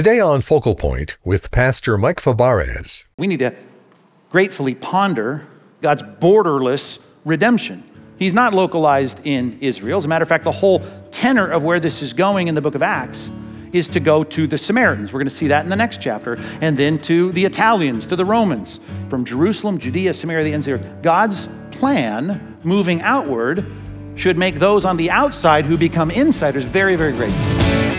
Today on Focal Point with Pastor Mike Fabarez. We need to gratefully ponder God's borderless redemption. He's not localized in Israel. As a matter of fact, the whole tenor of where this is going in the book of Acts is to go to the Samaritans. We're going to see that in the next chapter. And then to the Italians, to the Romans. From Jerusalem, Judea, Samaria, the ends of the earth. God's plan moving outward should make those on the outside who become insiders very, very grateful.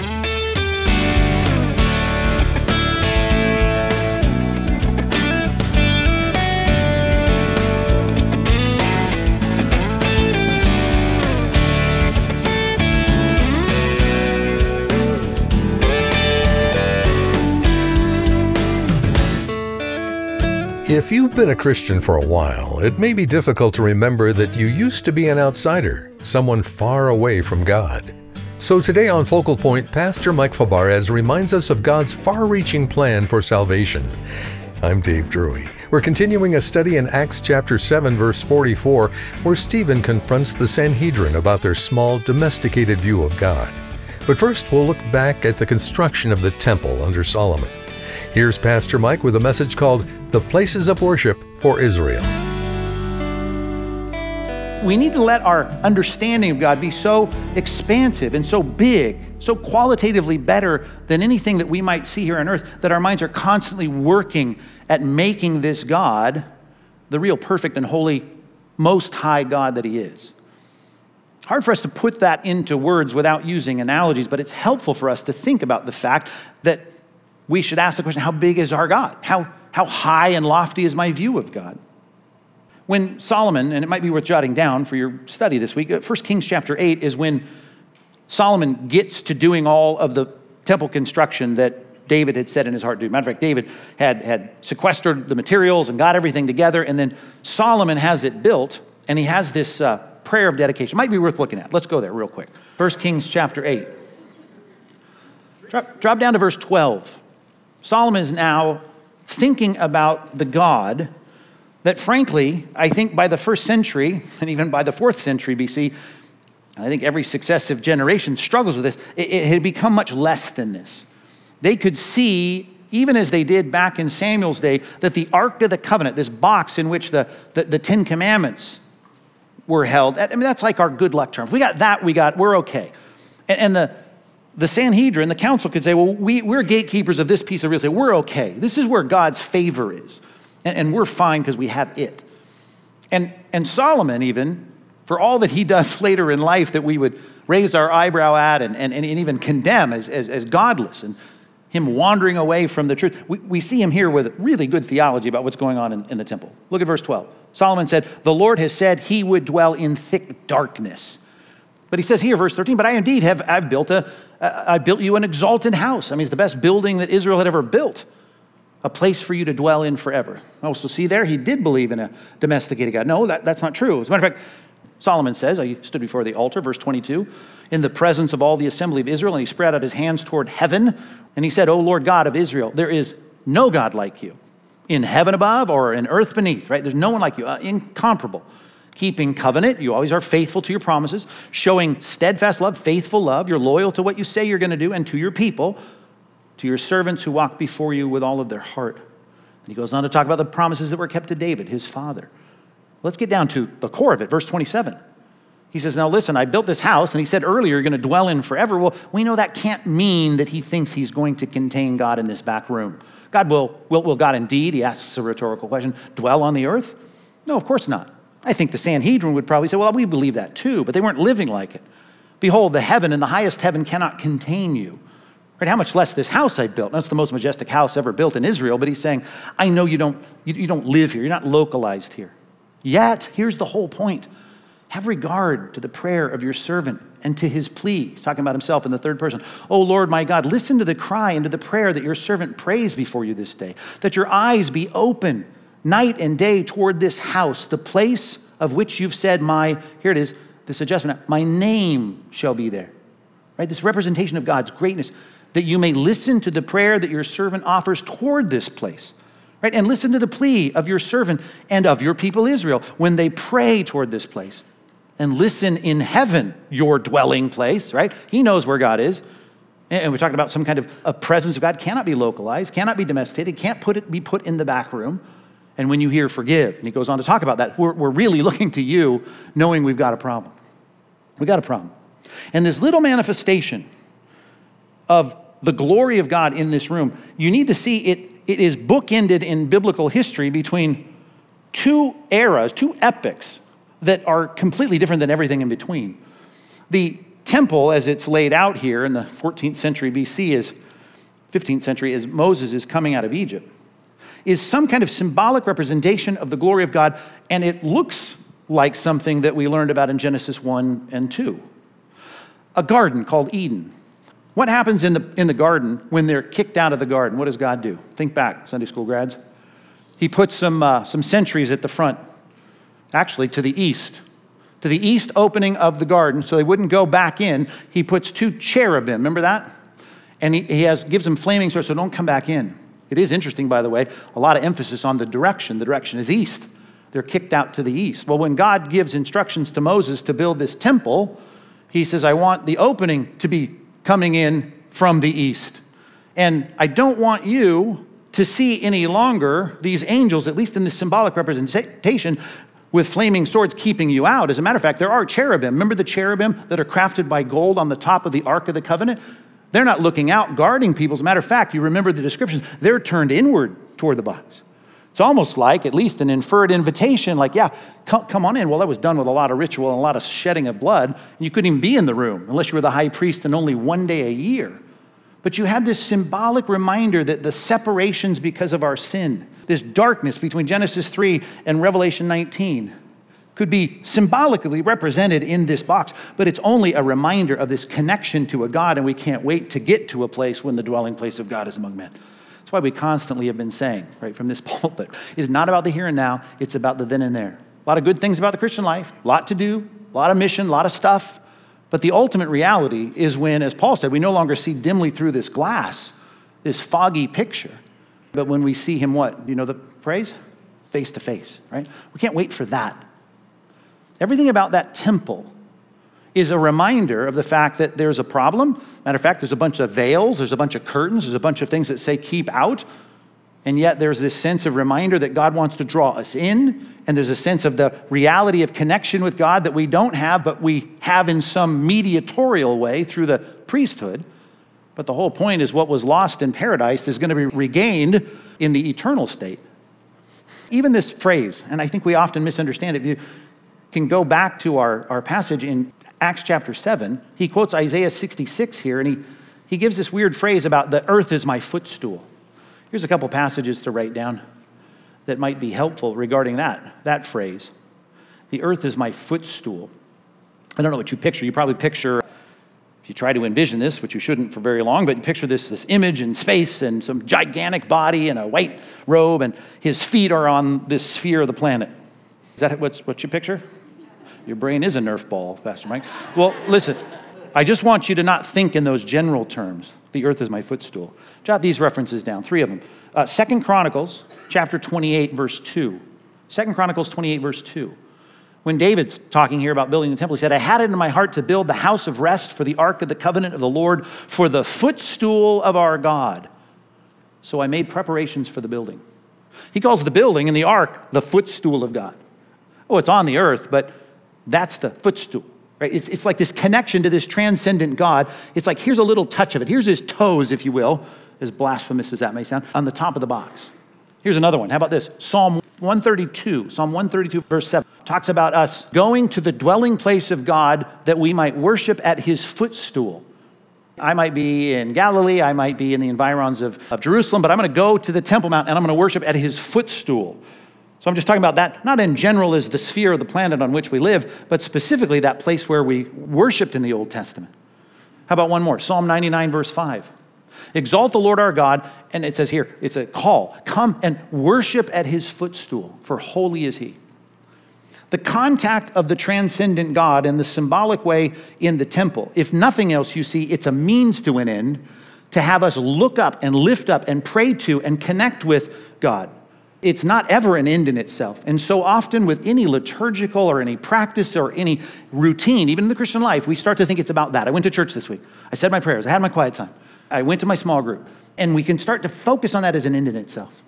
If you've been a Christian for a while, it may be difficult to remember that you used to be an outsider, someone far away from God. So today on Focal Point, Pastor Mike Fabarez reminds us of God's far reaching plan for salvation. I'm Dave Drury. We're continuing a study in Acts chapter 7, verse 44, where Stephen confronts the Sanhedrin about their small, domesticated view of God. But first, we'll look back at the construction of the temple under Solomon. Here's Pastor Mike with a message called The Places of Worship for Israel. We need to let our understanding of God be so expansive and so big, so qualitatively better than anything that we might see here on earth, that our minds are constantly working at making this God the real perfect and holy, most high God that He is. Hard for us to put that into words without using analogies, but it's helpful for us to think about the fact that we should ask the question how big is our God? How, how high and lofty is my view of God? When Solomon, and it might be worth jotting down for your study this week, 1 uh, Kings chapter 8 is when Solomon gets to doing all of the temple construction that David had set in his heart to do. Matter of fact, David had, had sequestered the materials and got everything together, and then Solomon has it built, and he has this uh, prayer of dedication. Might be worth looking at. Let's go there real quick. 1 Kings chapter 8. Drop, drop down to verse 12. Solomon is now thinking about the God that, frankly, I think by the first century and even by the fourth century BC, and I think every successive generation struggles with this, it, it had become much less than this. They could see, even as they did back in Samuel's day, that the Ark of the Covenant, this box in which the, the, the Ten Commandments were held, I mean, that's like our good luck charm. If we got that, we got, we're okay. And, and the, the Sanhedrin, the council could say, well, we, we're gatekeepers of this piece of real estate. We're okay. This is where God's favor is. And, and we're fine because we have it. And, and Solomon, even, for all that he does later in life that we would raise our eyebrow at and, and, and even condemn as, as, as godless and him wandering away from the truth, we, we see him here with really good theology about what's going on in, in the temple. Look at verse 12. Solomon said, The Lord has said he would dwell in thick darkness. But he says here, verse 13, but I indeed have I've built a, I built you an exalted house. I mean, it's the best building that Israel had ever built, a place for you to dwell in forever. Oh, so see there, he did believe in a domesticated God. No, that, that's not true. As a matter of fact, Solomon says, I stood before the altar, verse 22, in the presence of all the assembly of Israel, and he spread out his hands toward heaven, and he said, O Lord God of Israel, there is no God like you in heaven above or in earth beneath, right? There's no one like you, uh, incomparable keeping covenant. You always are faithful to your promises, showing steadfast love, faithful love. You're loyal to what you say you're going to do and to your people, to your servants who walk before you with all of their heart. And he goes on to talk about the promises that were kept to David, his father. Let's get down to the core of it, verse 27. He says, Now listen, I built this house, and he said earlier, you're going to dwell in forever. Well, we know that can't mean that he thinks he's going to contain God in this back room. God will, will, will God indeed, he asks a rhetorical question, dwell on the earth? No, of course not. I think the Sanhedrin would probably say, well, we believe that too, but they weren't living like it. Behold, the heaven and the highest heaven cannot contain you. Right? How much less this house I built? That's the most majestic house ever built in Israel, but he's saying, I know you don't, you, you don't live here, you're not localized here. Yet, here's the whole point have regard to the prayer of your servant and to his plea. He's talking about himself in the third person. Oh Lord my God, listen to the cry and to the prayer that your servant prays before you this day, that your eyes be open night and day toward this house, the place of which you've said, My, here it is, this adjustment, my name shall be there. Right? This representation of God's greatness, that you may listen to the prayer that your servant offers toward this place. Right? And listen to the plea of your servant and of your people Israel when they pray toward this place. And listen in heaven, your dwelling place, right? He knows where God is And we're talking about some kind of a presence of God cannot be localized, cannot be domesticated, can't put it, be put in the back room. And when you hear forgive, and he goes on to talk about that, we're, we're really looking to you knowing we've got a problem. We've got a problem. And this little manifestation of the glory of God in this room, you need to see it, it is bookended in biblical history between two eras, two epics that are completely different than everything in between. The temple, as it's laid out here in the 14th century BC, is 15th century, as Moses is coming out of Egypt, is some kind of symbolic representation of the glory of God, and it looks like something that we learned about in Genesis 1 and 2. A garden called Eden what happens in the, in the garden when they're kicked out of the garden? What does God do? Think back, Sunday school grads. He puts some, uh, some sentries at the front, actually to the east. To the east opening of the garden, so they wouldn't go back in, he puts two cherubim. Remember that? And he, he has, gives them flaming swords, so don't come back in. It is interesting, by the way, a lot of emphasis on the direction. The direction is east. They're kicked out to the east. Well, when God gives instructions to Moses to build this temple, he says, I want the opening to be coming in from the east. And I don't want you to see any longer these angels, at least in this symbolic representation, with flaming swords keeping you out. As a matter of fact, there are cherubim. Remember the cherubim that are crafted by gold on the top of the Ark of the Covenant? They're not looking out, guarding people. As a matter of fact, you remember the descriptions, they're turned inward toward the box. It's almost like, at least, an inferred invitation, like, yeah, come, come, on in. Well, that was done with a lot of ritual and a lot of shedding of blood. And you couldn't even be in the room unless you were the high priest and only one day a year. But you had this symbolic reminder that the separations because of our sin, this darkness between Genesis 3 and Revelation 19, could be symbolically represented in this box, but it's only a reminder of this connection to a God, and we can't wait to get to a place when the dwelling place of God is among men. That's why we constantly have been saying, right, from this pulpit, it is not about the here and now, it's about the then and there. A lot of good things about the Christian life, a lot to do, a lot of mission, a lot of stuff. But the ultimate reality is when, as Paul said, we no longer see dimly through this glass, this foggy picture. But when we see him, what? You know the phrase? Face to face, right? We can't wait for that. Everything about that temple is a reminder of the fact that there's a problem. Matter of fact, there's a bunch of veils, there's a bunch of curtains, there's a bunch of things that say keep out. And yet there's this sense of reminder that God wants to draw us in. And there's a sense of the reality of connection with God that we don't have, but we have in some mediatorial way through the priesthood. But the whole point is what was lost in paradise is going to be regained in the eternal state. Even this phrase, and I think we often misunderstand it. Can go back to our, our passage in Acts chapter 7, he quotes Isaiah 66 here, and he, he gives this weird phrase about the earth is my footstool. Here's a couple passages to write down that might be helpful regarding that, that phrase. The earth is my footstool. I don't know what you picture. You probably picture, if you try to envision this, which you shouldn't for very long, but you picture this, this image in space and some gigantic body and a white robe, and his feet are on this sphere of the planet. Is that what's, what you picture? Your brain is a Nerf ball, Pastor Mike. Well, listen, I just want you to not think in those general terms. The earth is my footstool. Jot these references down, three of them. Uh, Second Chronicles, chapter 28, verse 2. Second Chronicles 28, verse 2. When David's talking here about building the temple, he said, I had it in my heart to build the house of rest for the ark of the covenant of the Lord, for the footstool of our God. So I made preparations for the building. He calls the building and the ark the footstool of God. Oh, it's on the earth, but that's the footstool. Right? It's, it's like this connection to this transcendent God. It's like here's a little touch of it. Here's his toes, if you will, as blasphemous as that may sound, on the top of the box. Here's another one. How about this? Psalm 132, Psalm 132, verse 7, talks about us going to the dwelling place of God that we might worship at his footstool. I might be in Galilee, I might be in the environs of, of Jerusalem, but I'm going to go to the Temple Mount and I'm going to worship at his footstool. So I'm just talking about that, not in general as the sphere of the planet on which we live, but specifically that place where we worshiped in the Old Testament. How about one more? Psalm 99, verse 5. Exalt the Lord our God, and it says here, it's a call. Come and worship at his footstool, for holy is he. The contact of the transcendent God in the symbolic way in the temple, if nothing else, you see, it's a means to an end to have us look up and lift up and pray to and connect with God. It's not ever an end in itself. And so often, with any liturgical or any practice or any routine, even in the Christian life, we start to think it's about that. I went to church this week. I said my prayers. I had my quiet time. I went to my small group. And we can start to focus on that as an end in itself.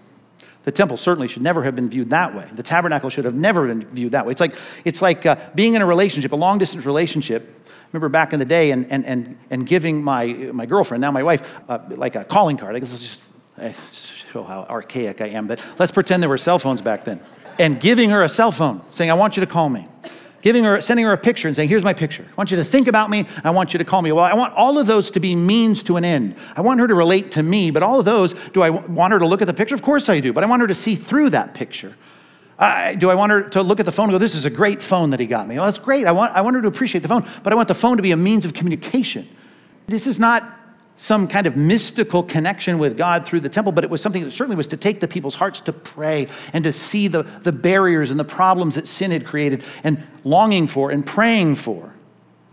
The temple certainly should never have been viewed that way. The tabernacle should have never been viewed that way. It's like, it's like uh, being in a relationship, a long distance relationship. Remember back in the day and, and, and, and giving my, my girlfriend, now my wife, uh, like a calling card. I guess it's just, show how archaic I am, but let's pretend there were cell phones back then. And giving her a cell phone, saying, I want you to call me. Giving her, sending her a picture and saying, Here's my picture. I want you to think about me. I want you to call me. Well, I want all of those to be means to an end. I want her to relate to me, but all of those, do I want her to look at the picture? Of course I do, but I want her to see through that picture. Uh, do I want her to look at the phone and go, This is a great phone that he got me? Well, that's great. I want, I want her to appreciate the phone, but I want the phone to be a means of communication. This is not some kind of mystical connection with God through the temple, but it was something that certainly was to take the people's hearts to pray and to see the, the barriers and the problems that sin had created and longing for and praying for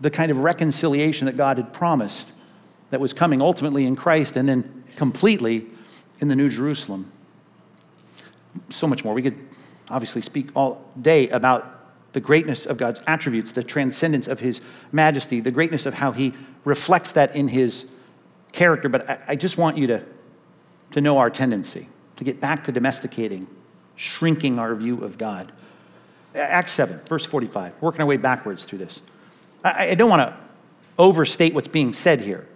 the kind of reconciliation that God had promised that was coming ultimately in Christ and then completely in the New Jerusalem. So much more. We could obviously speak all day about the greatness of God's attributes, the transcendence of his majesty, the greatness of how he reflects that in his character, but I, I just want you to, to know our tendency to get back to domesticating, shrinking our view of God. Acts 7, verse 45, working our way backwards through this. I, I don't want to overstate what's being said here,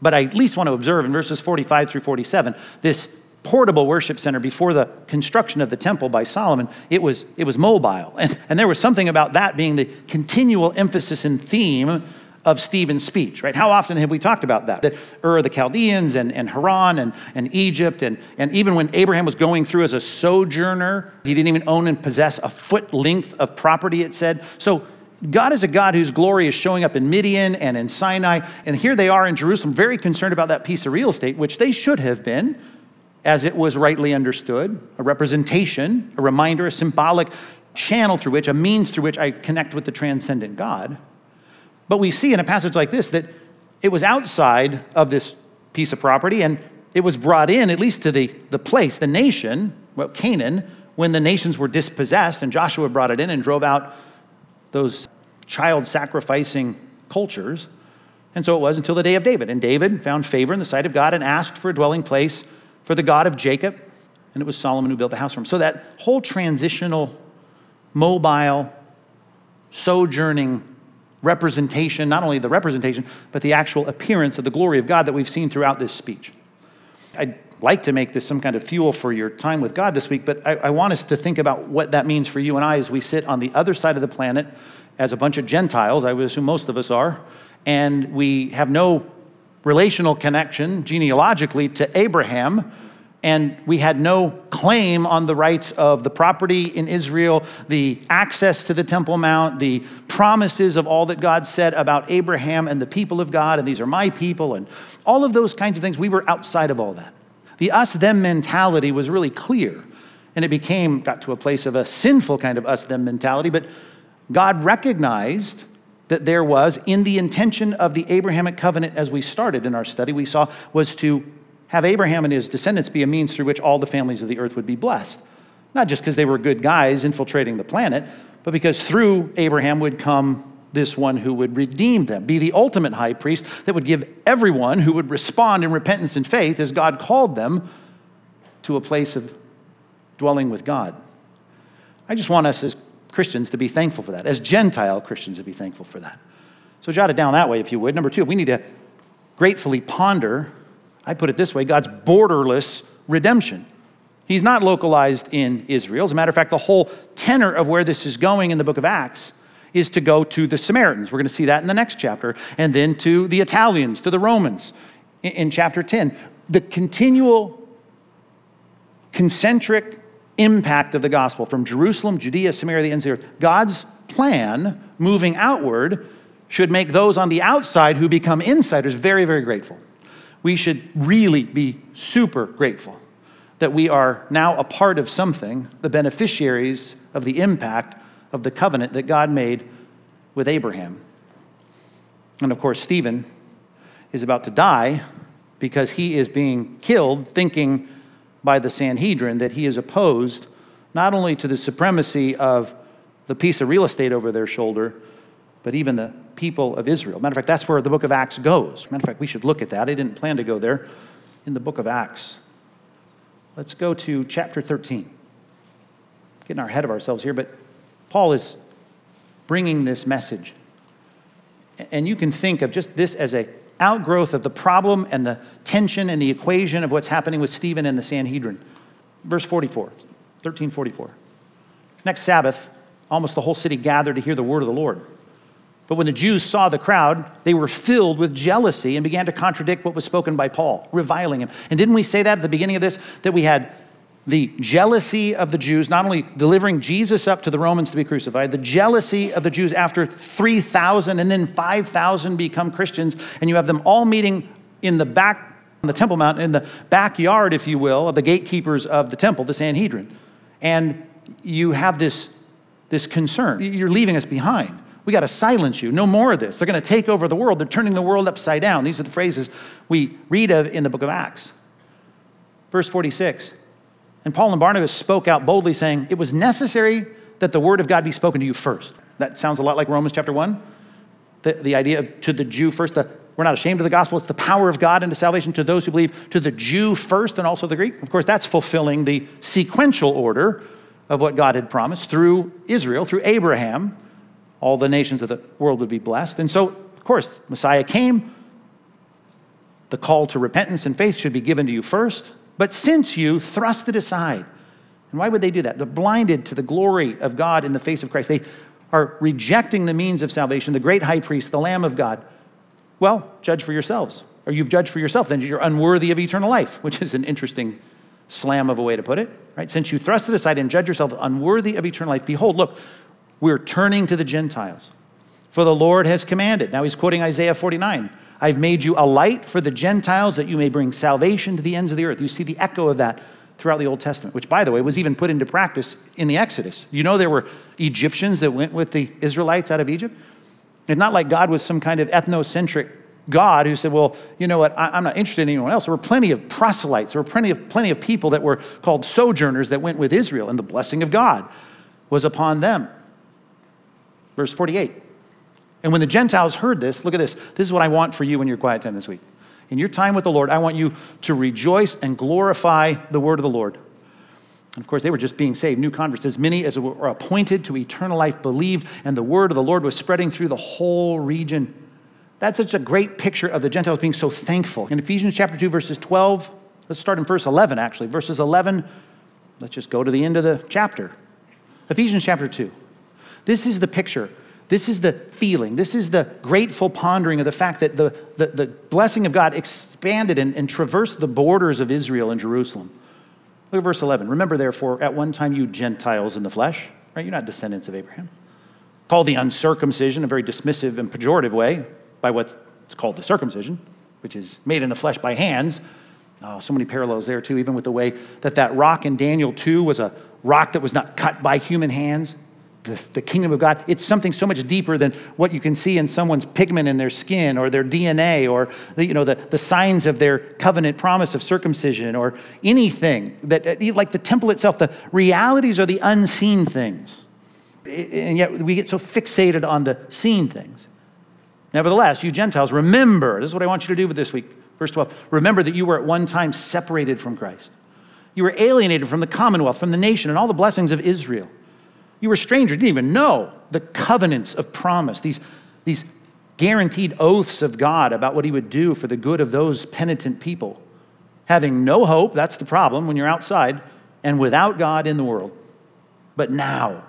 but I at least want to observe in verses 45 through 47 this portable worship center before the construction of the temple by Solomon, it was, it was mobile. And, and there was something about that being the continual emphasis and theme of Stephen's speech, right? How often have we talked about that? That Ur the Chaldeans and, and Haran and, and Egypt, and, and even when Abraham was going through as a sojourner, he didn't even own and possess a foot length of property, it said. So God is a God whose glory is showing up in Midian and in Sinai, and here they are in Jerusalem, very concerned about that piece of real estate, which they should have been, as it was rightly understood a representation, a reminder, a symbolic channel through which, a means through which I connect with the transcendent God. But we see in a passage like this that it was outside of this piece of property and it was brought in, at least to the, the place, the nation, well, Canaan, when the nations were dispossessed and Joshua brought it in and drove out those child sacrificing cultures. And so it was until the day of David. And David found favor in the sight of God and asked for a dwelling place for the God of Jacob. And it was Solomon who built the house for him. So that whole transitional, mobile, sojourning representation, not only the representation, but the actual appearance of the glory of God that we've seen throughout this speech. I'd like to make this some kind of fuel for your time with God this week, but I, I, want us to think about what that means for you and I as we sit on the other side of the planet as a bunch of Gentiles, I would assume most of us are, and we have no relational connection genealogically to Abraham and we had no claim on the rights of the property in Israel, the access to the Temple Mount, the promises of all that God said about Abraham and the people of God, and these are my people, and all of those kinds of things. We were outside of all that. The us them mentality was really clear, and it became, got to a place of a sinful kind of us them mentality, but God recognized that there was in the intention of the Abrahamic covenant as we started in our study, we saw was to have Abraham and his descendants be a means through which all the families of the earth would be blessed. Not just because they were good guys infiltrating the planet, but because through Abraham would come this one who would redeem them, be the ultimate high priest that would give everyone who would respond in repentance and faith as God called them to a place of dwelling with God. I just want us as Christians to be thankful for that, as Gentile Christians to be thankful for that. So jot it down that way if you would. Number two, we need to gratefully ponder I put it this way God's borderless redemption. He's not localized in Israel. As a matter of fact, the whole tenor of where this is going in the book of Acts is to go to the Samaritans. We're going to see that in the next chapter, and then to the Italians, to the Romans in, chapter 10. The continual concentric impact of the gospel from Jerusalem, Judea, Samaria, the ends of the earth. God's plan moving outward should make those on the outside who become insiders very, very grateful we should really be super grateful that we are now a part of something, the beneficiaries of the impact of the covenant that God made with Abraham. And of course, Stephen is about to die because he is being killed thinking by the Sanhedrin that he is opposed not only to the supremacy of the piece of real estate over their shoulder, but even the people of Israel. Matter of fact, that's where the book of Acts goes. Matter of fact, we should look at that. I didn't plan to go there in the book of Acts. Let's go to chapter 13. Getting our head of ourselves here, but Paul is bringing this message. And you can think of just this as a outgrowth of the problem and the tension and the equation of what's happening with Stephen and the Sanhedrin. Verse 44, 1344. Next Sabbath, almost the whole city gathered to hear the word of the Lord. But when the Jews saw the crowd, they were filled with jealousy and began to contradict what was spoken by Paul, reviling him. And didn't we say that at the beginning of this? That we had the jealousy of the Jews, not only delivering Jesus up to the Romans to be crucified, the jealousy of the Jews after 3,000 and then 5,000 become Christians, and you have them all meeting in the back, on the Temple Mount, in the backyard, if you will, of the gatekeepers of the temple, the Sanhedrin. And you have this, this concern. You're leaving us behind. We got to silence you. No more of this. They're going to take over the world. They're turning the world upside down. These are the phrases we read of in the book of Acts. Verse 46 and Paul and Barnabas spoke out boldly, saying, It was necessary that the word of God be spoken to you first. That sounds a lot like Romans chapter 1. The, the idea of to the Jew first, the, we're not ashamed of the gospel. It's the power of God into salvation to those who believe, to the Jew first and also the Greek. Of course, that's fulfilling the sequential order of what God had promised through Israel, through Abraham. All the nations of the world would be blessed. And so, of course, Messiah came. The call to repentance and faith should be given to you first. But since you thrust it aside, and why would they do that? They're blinded to the glory of God in the face of Christ. They are rejecting the means of salvation, the great high priest, the Lamb of God. Well, judge for yourselves. Or you've judged for yourself, then you're unworthy of eternal life, which is an interesting slam of a way to put it, right? Since you thrust it aside and judge yourself unworthy of eternal life, behold, look, we're turning to the Gentiles. For the Lord has commanded. Now he's quoting Isaiah 49. I've made you a light for the Gentiles that you may bring salvation to the ends of the earth. You see the echo of that throughout the Old Testament, which, by the way, was even put into practice in the Exodus. You know, there were Egyptians that went with the Israelites out of Egypt. It's not like God was some kind of ethnocentric God who said, Well, you know what, I, am not interested in anyone else. There were plenty of proselytes, there were plenty of, plenty of people that were called sojourners that went with Israel, and the blessing of God was upon them. Verse 48. And when the Gentiles heard this, look at this. This is what I want for you in your quiet time this week. In your time with the Lord, I want you to rejoice and glorify the word of the Lord. And of course, they were just being saved, new converts. As many as were appointed to eternal life believed, and the word of the Lord was spreading through the whole region. That's such a great picture of the Gentiles being so thankful. In Ephesians chapter 2, verses 12, let's start in verse 11, actually. Verses 11, let's just go to the end of the chapter. Ephesians chapter 2. This is the picture this is the feeling. This is the grateful pondering of the fact that the, the, the blessing of God expanded and, and traversed the borders of Israel and Jerusalem. Look at verse 11. Remember, therefore, at one time you Gentiles in the flesh, right? You're not descendants of Abraham. Called the uncircumcision, a very dismissive and pejorative way, by what's called the circumcision, which is made in the flesh by hands. Oh, so many parallels there, too, even with the way that that rock in Daniel 2 was a rock that was not cut by human hands the, the, kingdom of God, it's something so much deeper than what you can see in someone's pigment in their skin or their DNA or the, you know, the, the signs of their covenant promise of circumcision or anything that, uh, like the temple itself, the realities are the unseen things. And yet we get so fixated on the seen things. Nevertheless, you Gentiles, remember, this is what I want you to do this week. Verse 12, remember that you were at one time separated from Christ. You were alienated from the commonwealth, from the nation, and all the blessings of Israel. You were a strangers, didn't even know the covenants of promise, these, these guaranteed oaths of God about what He would do for the good of those penitent people. Having no hope, that's the problem when you're outside, and without God in the world. But now,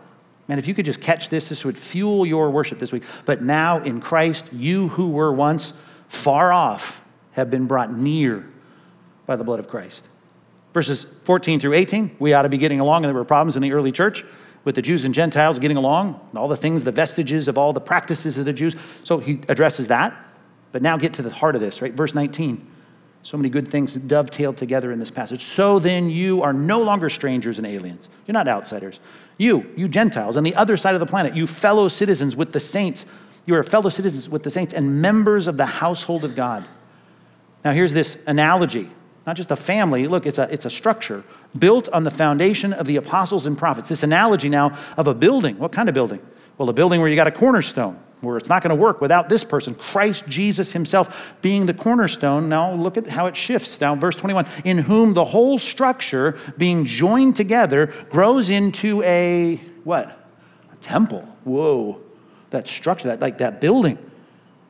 man, if you could just catch this, this would fuel your worship this week. But now in Christ, you who were once far off have been brought near by the blood of Christ. Verses 14 through 18, we ought to be getting along, and there were problems in the early church with the Jews and Gentiles getting along, all the things, the vestiges of all the practices of the Jews. So he addresses that. But now get to the heart of this, right? Verse 19. So many good things dovetailed together in this passage. So then you are no longer strangers and aliens. You're not outsiders. You, you Gentiles, on the other side of the planet, you fellow citizens with the saints. You are fellow citizens with the saints and members of the household of God. Now, here's this analogy not just a family. Look, it's a, it's a structure built on the foundation of the apostles and prophets. This analogy now of a building. What kind of building? Well, a building where you got a cornerstone, where it's not going to work without this person, Christ Jesus himself being the cornerstone. Now look at how it shifts. Now, verse 21 in whom the whole structure being joined together grows into a what? A temple. Whoa. That structure, that like that building.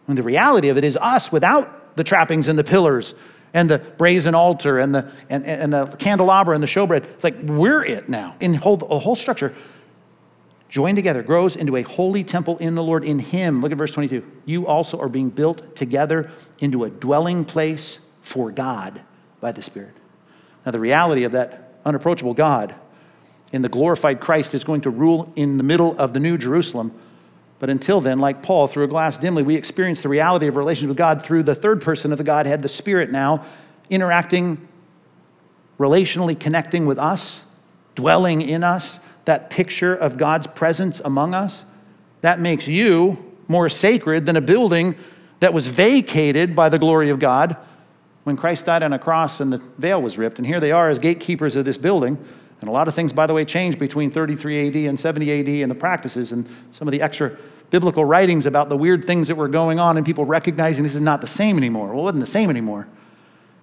And the reality of it is us without the trappings and the pillars and the brazen altar and the, and, and the candelabra and the showbread. It's like we're it now. In whole, the whole structure, joined together, grows into a holy temple in the Lord. In Him, look at verse 22. You also are being built together into a dwelling place for God by the Spirit. Now, the reality of that unapproachable God in the glorified Christ is going to rule in the middle of the new Jerusalem. But until then, like Paul, through a glass dimly, we experience the reality of relationship with God through the third person of the Godhead, the Spirit now, interacting, relationally connecting with us, dwelling in us, that picture of God's presence among us. That makes you more sacred than a building that was vacated by the glory of God when Christ died on a cross and the veil was ripped. And here they are as gatekeepers of this building. And a lot of things, by the way, changed between 33 AD and 70 AD and the practices and some of the extra biblical writings about the weird things that were going on and people recognizing this is not the same anymore. Well, it wasn't the same anymore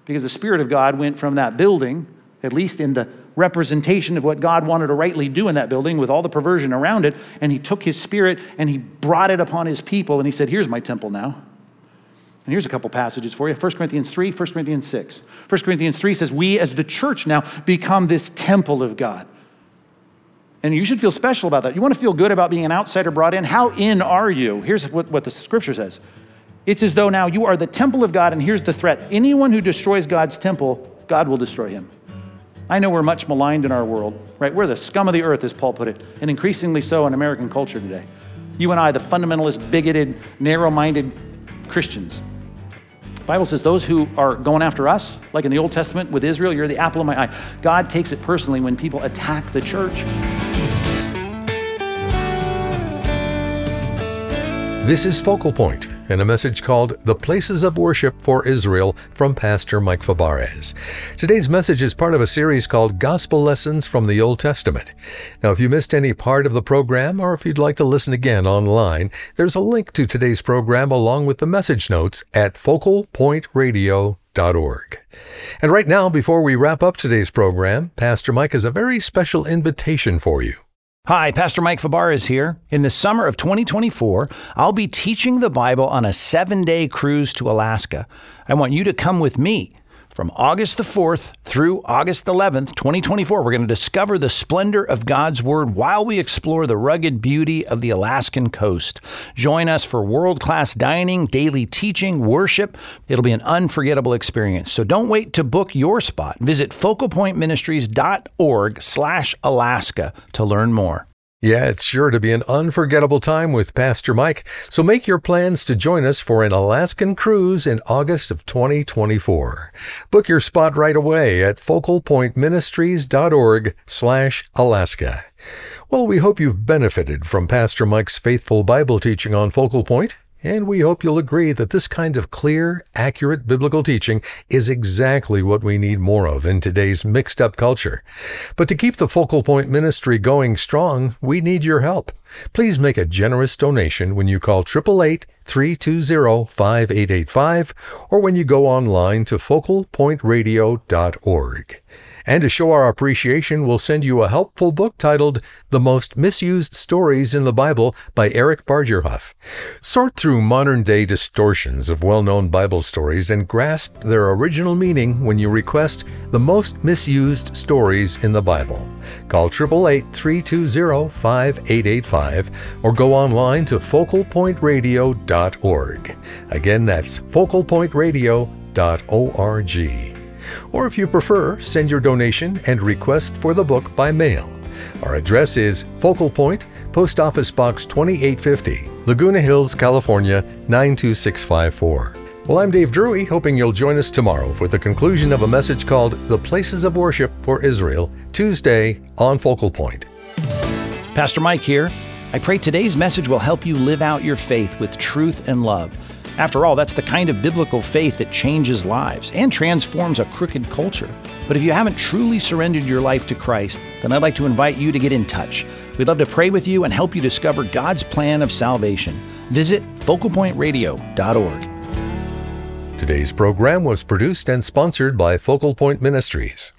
because the Spirit of God went from that building, at least in the representation of what God wanted to rightly do in that building with all the perversion around it, and He took His Spirit and He brought it upon His people and He said, Here's my temple now. And here's a couple passages for you 1 Corinthians 3, 1 Corinthians 6. 1 Corinthians 3 says, We as the church now become this temple of God. And you should feel special about that. You want to feel good about being an outsider brought in? How in are you? Here's what, what the scripture says it's as though now you are the temple of God, and here's the threat anyone who destroys God's temple, God will destroy him. I know we're much maligned in our world, right? We're the scum of the earth, as Paul put it, and increasingly so in American culture today. You and I, the fundamentalist, bigoted, narrow minded Christians. Bible says those who are going after us, like in the Old Testament with Israel, you're the apple of my eye. God takes it personally when people attack the church. This is Focal Point and a message called The Places of Worship for Israel from Pastor Mike Fabarez. Today's message is part of a series called Gospel Lessons from the Old Testament. Now, if you missed any part of the program or if you'd like to listen again online, there's a link to today's program along with the message notes at focalpointradio.org. And right now, before we wrap up today's program, Pastor Mike has a very special invitation for you. Hi, Pastor Mike Fabar is here. In the summer of 2024, I'll be teaching the Bible on a seven day cruise to Alaska. I want you to come with me. From August the 4th through August 11th, 2024, we're going to discover the splendor of God's Word while we explore the rugged beauty of the Alaskan coast. Join us for world class dining, daily teaching, worship. It'll be an unforgettable experience. So don't wait to book your spot. Visit focalpointministries.org slash Alaska to learn more. Yeah, it's sure to be an unforgettable time with Pastor Mike, so make your plans to join us for an Alaskan cruise in August of 2024. Book your spot right away at focalpointministries.org slash Alaska. Well, we hope you've benefited from Pastor Mike's faithful Bible teaching on Focal Point. And we hope you'll agree that this kind of clear, accurate biblical teaching is exactly what we need more of in today's mixed up culture. But to keep the Focal Point ministry going strong, we need your help. Please make a generous donation when you call 888 320 5885 or when you go online to focalpointradio.org. And to show our appreciation, we'll send you a helpful book titled The Most Misused Stories in the Bible by Eric Bargerhoff. Sort through modern day distortions of well known Bible stories and grasp their original meaning when you request The Most Misused Stories in the Bible. Call 888 320 5885 or go online to focalpointradio.org. Again, that's focalpointradio.org. Or if you prefer, send your donation and request for the book by mail. Our address is Focal Point, Post Office Box 2850, Laguna Hills, California 92654. Well, I'm Dave Drury, hoping you'll join us tomorrow for the conclusion of a message called The Places of Worship for Israel, Tuesday on Focal Point. Pastor Mike here. I pray today's message will help you live out your faith with truth and love. After all, that's the kind of biblical faith that changes lives and transforms a crooked culture. But if you haven't truly surrendered your life to Christ, then I'd like to invite you to get in touch. We'd love to pray with you and help you discover God's plan of salvation. Visit focalpointradio.org. Today's program was produced and sponsored by Focal Point Ministries.